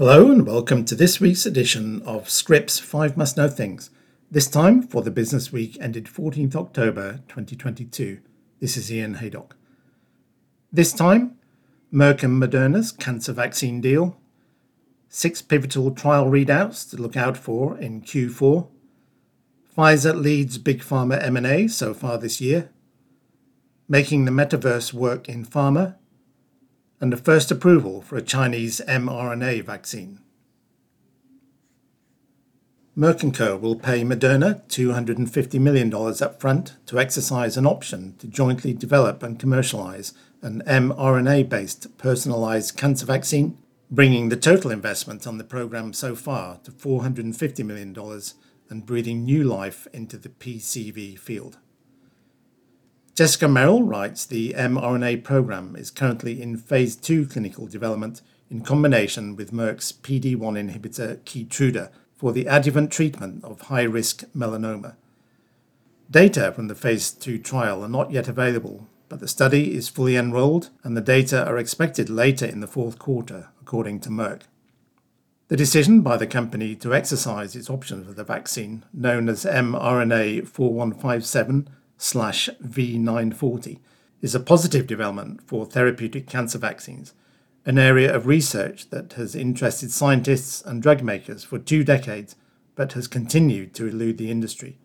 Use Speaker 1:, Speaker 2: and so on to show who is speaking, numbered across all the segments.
Speaker 1: Hello and welcome to this week's edition of Scrip's 5 Must Know Things, this time for the business week ended 14th October 2022. This is Ian Haydock. This time, Merck and Moderna's cancer vaccine deal, six pivotal trial readouts to look out for in Q4, Pfizer leads big pharma M&A so far this year, making the metaverse work in pharma, and the first approval for a Chinese mRNA vaccine. Merck & Co. will pay Moderna $250 million upfront to exercise an option to jointly develop and commercialize an mRNA-based personalized cancer vaccine, bringing the total investment on the program so far to $450 million and breathing new life into the PCV field. Jessica Merrill writes the mRNA program is currently in phase 2 clinical development in combination with Merck's PD-1 inhibitor Keytruda for the adjuvant treatment of high-risk melanoma. Data from the phase 2 trial are not yet available, but the study is fully enrolled and the data are expected later in the fourth quarter, according to Merck. The decision by the company to exercise its option for the vaccine, known as mRNA 4157 V940 is a positive development for therapeutic cancer vaccines, an area of research that has interested scientists and drug makers for two decades but has continued to elude the industry.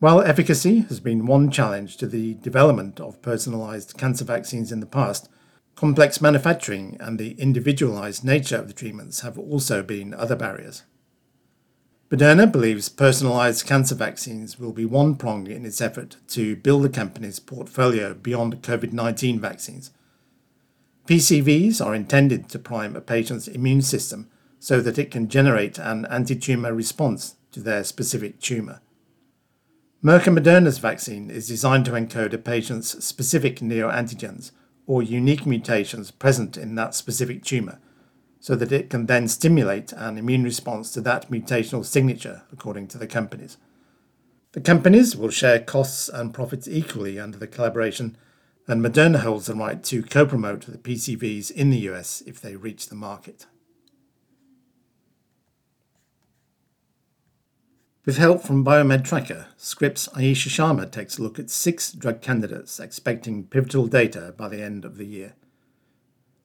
Speaker 1: While efficacy has been one challenge to the development of personalized cancer vaccines in the past, complex manufacturing and the individualized nature of the treatments have also been other barriers. Moderna believes personalized cancer vaccines will be one prong in its effort to build the company's portfolio beyond COVID 19 vaccines. PCVs are intended to prime a patient's immune system so that it can generate an anti tumor response to their specific tumor. Merck and Moderna's vaccine is designed to encode a patient's specific neoantigens or unique mutations present in that specific tumor so that it can then stimulate an immune response to that mutational signature, according to the companies. The companies will share costs and profits equally under the collaboration, and Moderna holds the right to co promote the PCVs in the US if they reach the market. With help from Biomed Tracker, Scrip's Ayesha Sharma takes a look at six drug candidates expecting pivotal data by the end of the year.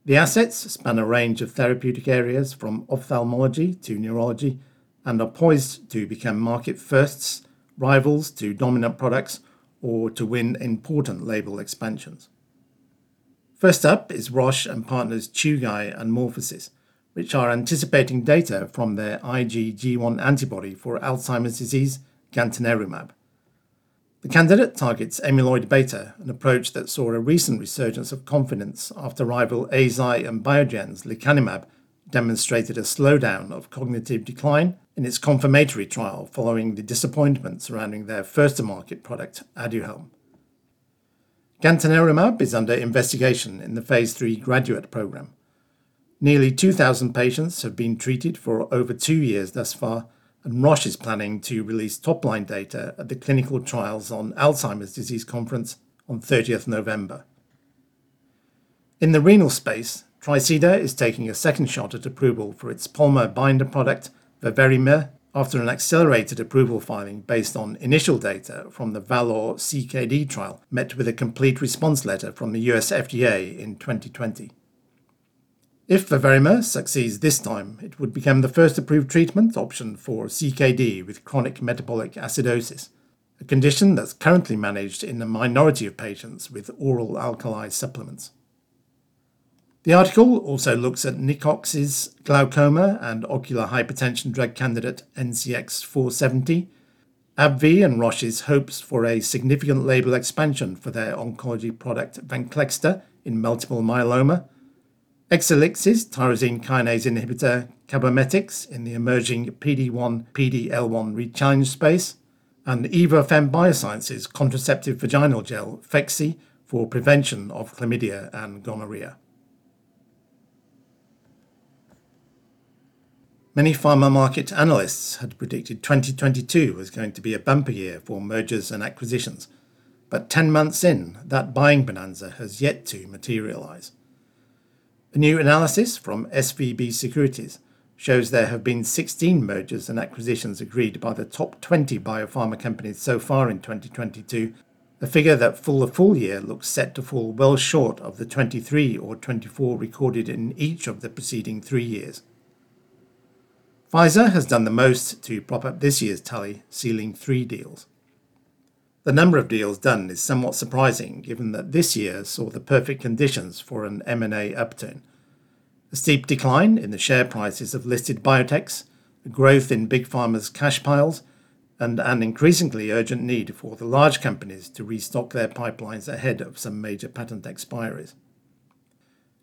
Speaker 1: The assets span a range of therapeutic areas from ophthalmology to neurology and are poised to become market firsts, rivals to dominant products, or to win important label expansions. First up is Roche and partners Chugai and MorphoSys, which are anticipating data from their IgG1 antibody for Alzheimer's disease, gantenerumab. The candidate targets amyloid beta, an approach that saw a recent resurgence of confidence after rival Eisai and Biogen's lecanemab demonstrated a slowdown of cognitive decline in its confirmatory trial following the disappointment surrounding their first-to-market product, Aduhelm. Gantenerumab is under investigation in the phase 3 graduate program. Nearly 2,000 patients have been treated for over two years thus far, and Roche is planning to release top-line data at the Clinical Trials on Alzheimer's Disease conference on 30th November. In the renal space, Tricida is taking a second shot at approval for its polymer binder product, Veverimer, after an accelerated approval filing based on initial data from the Valor CKD trial met with a complete response letter from the US FDA in 2020. If Veverimer succeeds this time, it would become the first approved treatment option for CKD with chronic metabolic acidosis, a condition that's currently managed in a minority of patients with oral alkali supplements. The article also looks at Nicox's glaucoma and ocular hypertension drug candidate NCX470, AbbVie and Roche's hopes for a significant label expansion for their oncology product Venclexta in multiple myeloma, Exelixis tyrosine kinase inhibitor Cabometyx in the emerging PD-1 PD-L1 rechallenge space, and Evofem Biosciences contraceptive vaginal gel Phexxi for prevention of chlamydia and gonorrhea. Many pharma market analysts had predicted 2022 was going to be a bumper year for mergers and acquisitions, but 10 months in, that buying bonanza has yet to materialize. A new analysis from SVB Securities shows there have been 16 mergers and acquisitions agreed by the top 20 biopharma companies so far in 2022, a figure that for the full year looks set to fall well short of the 23 or 24 recorded in each of the preceding three years. Pfizer has done the most to prop up this year's tally, sealing three deals. The number of deals done is somewhat surprising given that this year saw the perfect conditions for an M&A upturn. A steep decline in the share prices of listed biotechs, a growth in big pharma's cash piles, and an increasingly urgent need for the large companies to restock their pipelines ahead of some major patent expiries.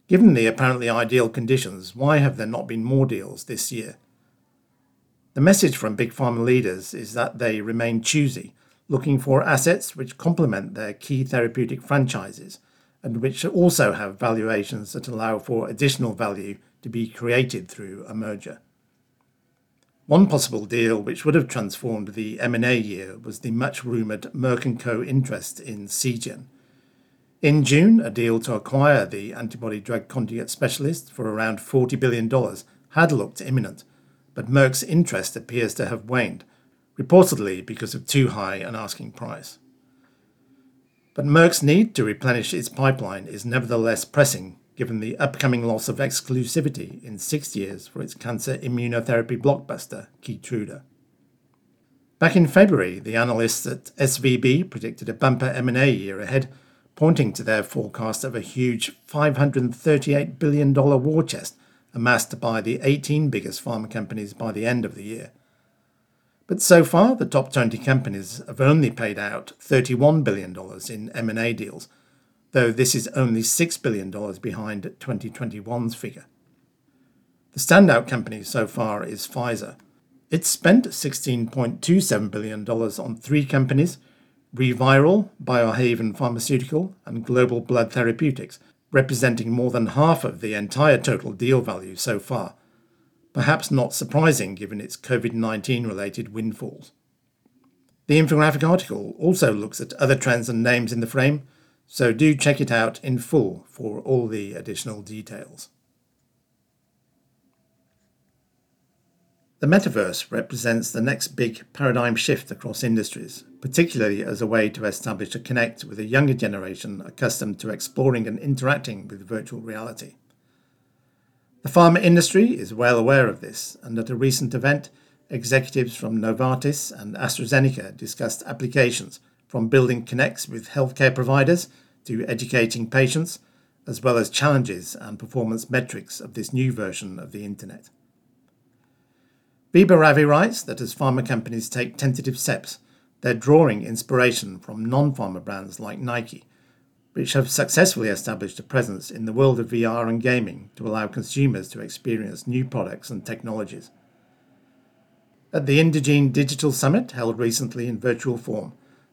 Speaker 1: Given the apparently ideal conditions, why have there not been more deals this year? The message from big pharma leaders is that they remain choosy looking for assets which complement their key therapeutic franchises and which also have valuations that allow for additional value to be created through a merger. One possible deal which would have transformed the M&A year was the much rumoured Merck & Co interest in Seagen. In June, a deal to acquire the antibody drug conjugate specialist for around $40 billion had looked imminent, but Merck's interest appears to have waned, reportedly because of too high an asking price. But Merck's need to replenish its pipeline is nevertheless pressing given the upcoming loss of exclusivity in six years for its cancer immunotherapy blockbuster, Keytruda. Back in February, the analysts at SVB predicted a bumper M&A year ahead, pointing to their forecast of a huge $538 billion war chest amassed by the 18 biggest pharma companies by the end of the year. But so far, the top 20 companies have only paid out $31 billion in M&A deals, though this is only $6 billion behind 2021's figure. The standout company so far is Pfizer. It spent $16.27 billion on three companies ReViral, Biohaven Pharmaceutical, and Global Blood Therapeutics, representing more than half of the entire total deal value so far, perhaps not surprising given its COVID 19 related windfalls. The infographic article also looks at other trends and names in the frame, so do check it out in full for all the additional details. The metaverse represents the next big paradigm shift across industries, particularly as a way to establish a connect with a younger generation accustomed to exploring and interacting with virtual reality. The pharma industry is well aware of this, and at a recent event, executives from Novartis and AstraZeneca discussed applications from building connects with healthcare providers to educating patients, as well as challenges and performance metrics of this new version of the internet. Vibha Ravi writes that as pharma companies take tentative steps, they're drawing inspiration from non pharma brands like Nike which have successfully established a presence in the world of VR and gaming to allow consumers to experience new products and technologies. At the Indegene Digital Summit, held recently in virtual form,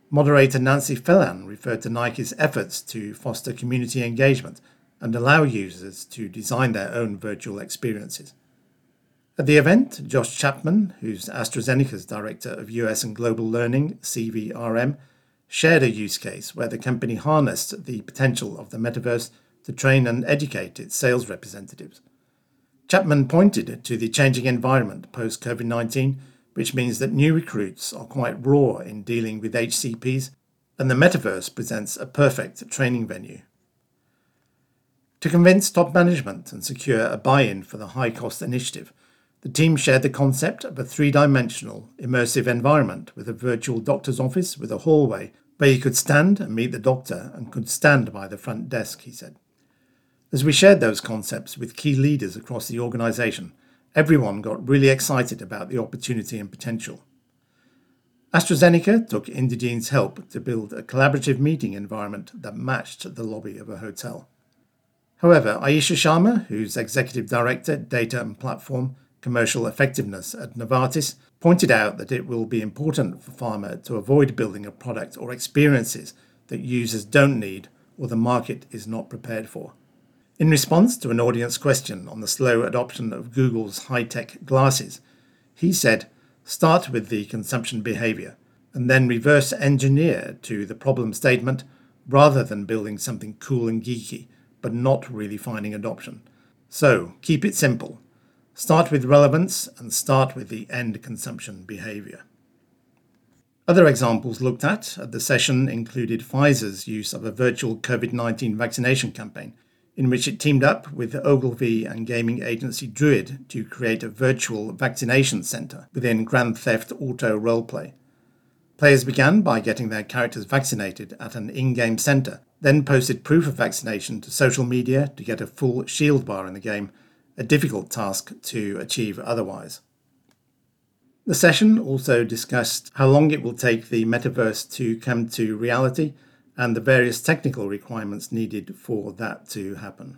Speaker 1: moderator Nancy Phelan referred to Nike's efforts to foster community engagement and allow users to design their own virtual experiences. At the event, Josh Chapman, who's AstraZeneca's Director of US and Global Learning, CVRM, shared a use case where the company harnessed the potential of the metaverse to train and educate its sales representatives. Chapman pointed to the changing environment post COVID 19, which means that new recruits are quite raw in dealing with HCPs, and the metaverse presents a perfect training venue. To convince top management and secure a buy in for the high cost initiative, the team shared the concept of a three dimensional, immersive environment with a virtual doctor's office with a hallway where you could stand and meet the doctor and could stand by the front desk, he said. As we shared those concepts with key leaders across the organisation, everyone got really excited about the opportunity and potential. AstraZeneca took Indegene's help to build a collaborative meeting environment that matched the lobby of a hotel. However, Ayesha Sharma, who's Executive Director, Data and Platform, commercial effectiveness at Novartis, pointed out that it will be important for pharma to avoid building a product or experiences that users don't need or the market is not prepared for. In response to an audience question on the slow adoption of Google's high tech glasses, he said, Start with the consumption behavior and then reverse engineer to the problem statement rather than building something cool and geeky but not really finding adoption. So keep it simple. Start with relevance and start with the end consumption behaviour. Other examples looked at at the session included Pfizer's use of a virtual COVID 19 vaccination campaign, in which it teamed up with Ogilvy and gaming agency Druid to create a virtual vaccination centre within Grand Theft Auto roleplay. Players began by getting their characters vaccinated at an in game centre, then posted proof of vaccination to social media to get a full shield bar in the game, a difficult task to achieve otherwise. The session also discussed how long it will take the metaverse to come to reality and the various technical requirements needed for that to happen.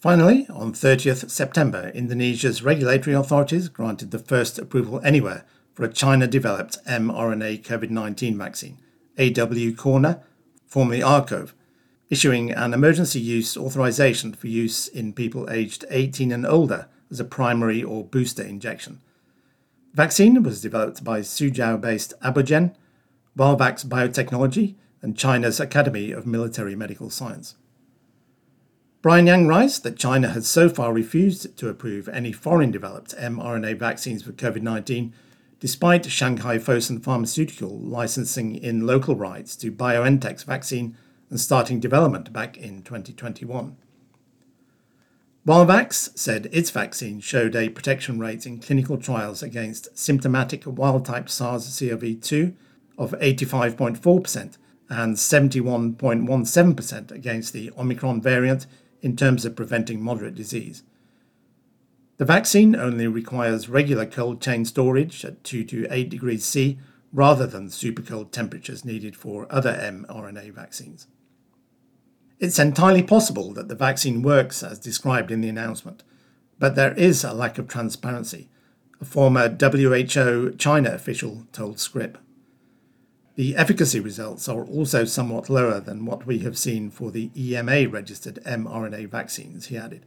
Speaker 1: Finally, on 30th September, Indonesia's regulatory authorities granted the first approval anywhere for a China developed mRNA COVID 19 vaccine, AWcorna, formerly ARCOV, issuing an emergency use authorization for use in people aged 18 and older as a primary or booster injection. Vaccine was developed by Suzhou based Abogen, Walvax Biotechnology, and China's Academy of Military Medical Science. Brian Yang writes that China has so far refused to approve any foreign developed mRNA vaccines for COVID 19, despite Shanghai Fosun Pharmaceutical licensing in local rights to BioNTech's vaccine and starting development back in 2021. Walvax said its vaccine showed a protection rate in clinical trials against symptomatic wild type SARS CoV 2 of 85.4% and 71.17% against the Omicron variant in terms of preventing moderate disease. The vaccine only requires regular cold chain storage at 2 to 8 degrees C rather than super cold temperatures needed for other mRNA vaccines. It's entirely possible that the vaccine works as described in the announcement, but there is a lack of transparency, a former WHO China official told Scrip. The efficacy results are also somewhat lower than what we have seen for the EMA registered mRNA vaccines, he added.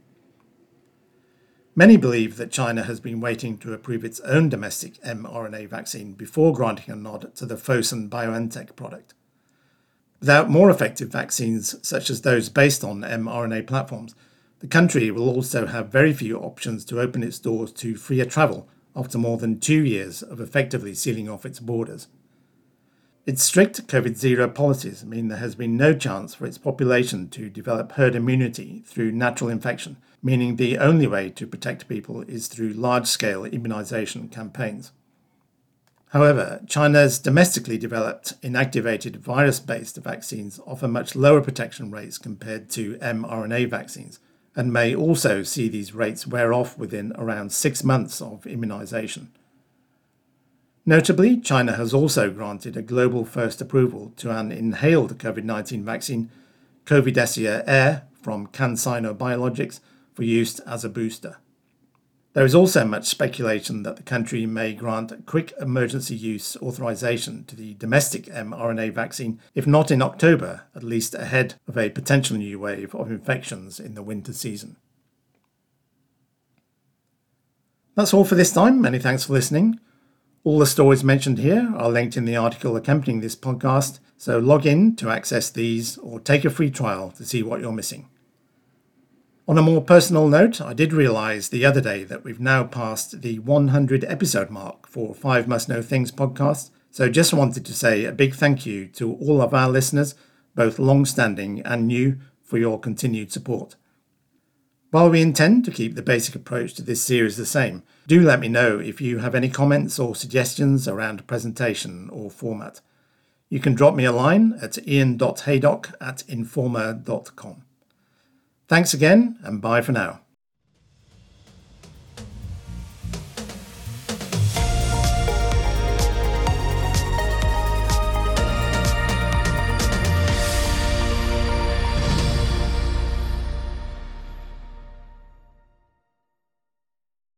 Speaker 1: Many believe that China has been waiting to approve its own domestic mRNA vaccine before granting a nod to the Fosun BioNTech product. Without more effective vaccines, such as those based on mRNA platforms, the country will also have very few options to open its doors to freer travel after more than two years of effectively sealing off its borders. Its strict COVID zero policies mean there has been no chance for its population to develop herd immunity through natural infection, meaning the only way to protect people is through large scale immunization campaigns. However, China's domestically developed inactivated virus based vaccines offer much lower protection rates compared to mRNA vaccines and may also see these rates wear off within around six months of immunization. Notably, China has also granted a global first approval to an inhaled COVID 19 vaccine, Convidecia Air from CanSino Biologics, for use as a booster. There is also much speculation that the country may grant quick emergency use authorization to the domestic mRNA vaccine, if not in October, at least ahead of a potential new wave of infections in the winter season. That's all for this time. Many thanks for listening. All the stories mentioned here are linked in the article accompanying this podcast, so log in to access these or take a free trial to see what you're missing. On a more personal note, I did realise the other day that we've now passed the 100 episode mark for Five Must Know Things podcast, so just wanted to say a big thank you to all of our listeners, both long standing and new, for your continued support. While we intend to keep the basic approach to this series the same, do let me know if you have any comments or suggestions around presentation or format. You can drop me a line at ian.haydock at informa.com. Thanks again, and bye for now.